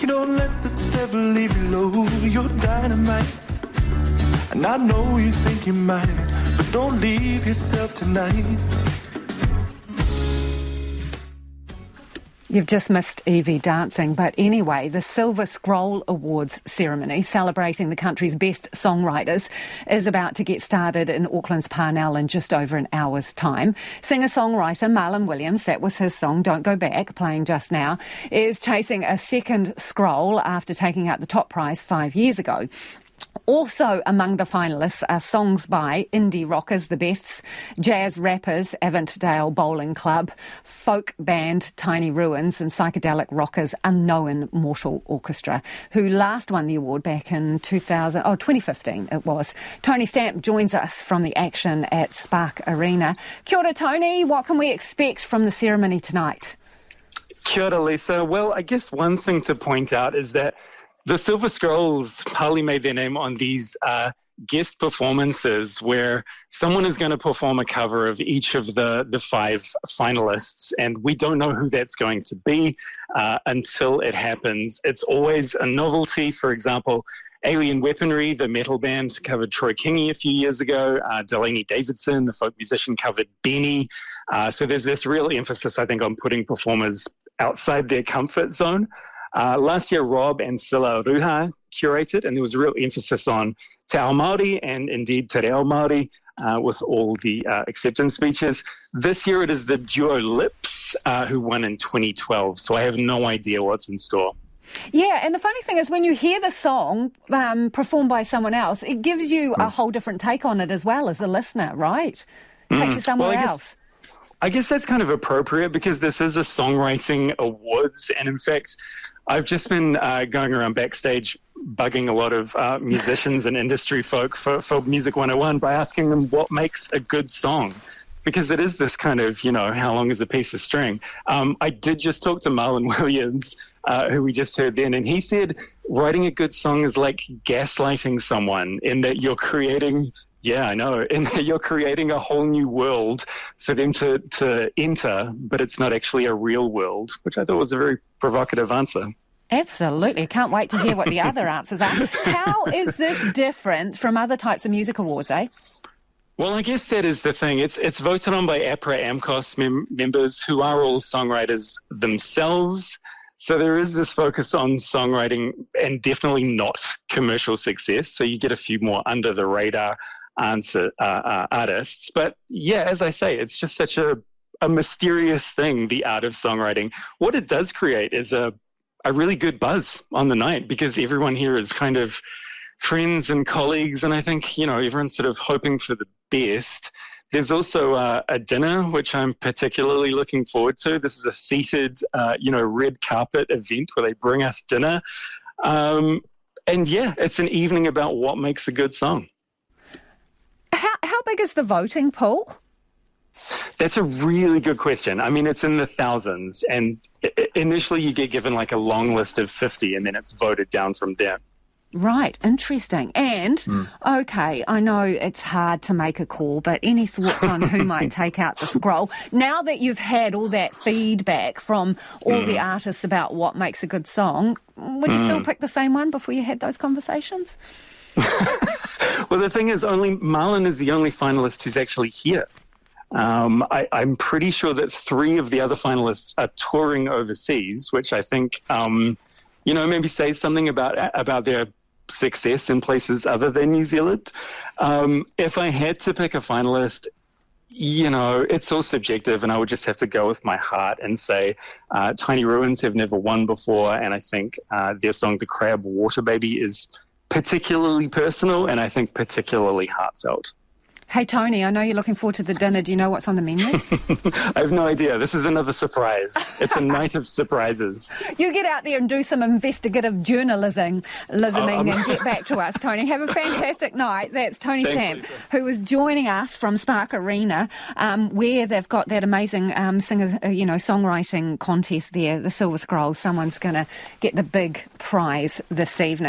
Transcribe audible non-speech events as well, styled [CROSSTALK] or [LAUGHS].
You don't let the devil leave you low, you're dynamite. And I know you think you might, but don't leave yourself tonight. You've just missed Evie dancing, but anyway, the Silver Scroll Awards ceremony celebrating the country's best songwriters is about to get started in Auckland's Parnell in just over an hour's time. Singer-songwriter Marlon Williams, that was his song Don't Go Back, playing just now, is chasing a second scroll after taking out the top prize five years ago. Also among the finalists are songs by indie rockers, the Beths, jazz rappers, Avantdale Bowling Club, folk band Tiny Ruins, and psychedelic rockers Unknown Mortal Orchestra, who last won the award back in 2000, oh, 2015 it was. Tony Stamp joins us from the action at Spark Arena. Kia ora, Tony. What can we expect from the ceremony tonight? Kia ora, Lisa. Well, I guess one thing to point out is that the Silver Scrolls partly made their name on these uh, guest performances where someone is going to perform a cover of each of the, the five finalists, and we don't know who that's going to be uh, until it happens. It's always a novelty. For example, Alien Weaponry, the metal band, covered Troy Kingi a few years ago. Uh, Delaney Davidson, the folk musician, covered Benee. Uh, so there's this real emphasis, I think, on putting performers outside their comfort zone. Uh, last year, Rob and Sila Ruha curated, and there was a real emphasis on Te Ao Māori and indeed Te Reo Māori uh, with all the uh, acceptance speeches. This year, it is the duo Lips uh, who won in 2012, so I have no idea what's in store. Yeah, and the funny thing is, when you hear the song um, performed by someone else, it gives you mm. a hmm. whole different take on it as well as a listener, right? Takes mm. you somewhere well, else. I guess that's kind of appropriate because this is a songwriting awards, and in fact, I've just been uh, going around backstage bugging a lot of uh, musicians and industry folk for, for Music 101 by asking them what makes a good song. Because it is this kind of, you know, how long is a piece of string? Um, I did just talk to Marlon [LAUGHS] Williams, uh, who we just heard then, and he said writing a good song is like gaslighting someone in that you're creating yeah, I know. [LAUGHS] And you're creating a whole new world for them to, to enter, but it's not actually a real world, which I thought was a very provocative answer. Absolutely. I Can't wait to hear what the [LAUGHS] other answers are. How is this different from other types of music awards, eh? Well, I guess that is the thing. It's it's voted on by APRA AMCOS mem- members who are all songwriters themselves. So there is this focus on songwriting and definitely not commercial success. So you get a few more under the radar answer uh, uh, artists. But yeah, as I say, it's just such a a mysterious thing, the art of songwriting. What it does create is a a really good buzz on the night because everyone here is kind of friends and colleagues, and I think you know everyone's sort of hoping for the best. There's also uh, a dinner which I'm particularly looking forward to. This is a seated, uh, you know, red carpet event where they bring us dinner, um, and yeah, it's an evening about what makes a good song. How how big is the voting pool? That's a really good question. I mean, it's in the thousands, and initially you get given like a long list of 50, and then it's voted down from there. Right, interesting. And, mm. okay, I know it's hard to make a call, but any thoughts on who might [LAUGHS] take out the scroll? Now that you've had all that feedback from all mm. the hmm. artists about what makes a good song, would you mm. still hmm. pick the same one before you had those conversations? [LAUGHS] well, the thing is, only Marlon is the only finalist who's actually here. Um, I, am pretty sure that three of the other finalists are touring overseas, which I think, um, you know, maybe says something about about their success in places other than New Zealand. Um, if I had to pick a finalist, you know, it's all subjective, and I would just have to go with my heart and say uh, Tiny Ruins have never won before, and I think uh, their song "The Crab Water Baby" is particularly personal and I think particularly heartfelt. Hey, Tony, I know you're looking forward to the dinner. Do you know what's on the menu? [LAUGHS] I have no idea. This is another surprise. It's a night of surprises. [LAUGHS] You get out there and do some investigative journalism listening um, and get back to us, Tony. Have a [LAUGHS] fantastic night. That's Tony Thanks, Stamp, who was joining us from Spark Arena, um, where they've got that amazing um, singer, uh, you know, songwriting contest there, the Silver Scrolls. Someone's going to get the big prize this evening.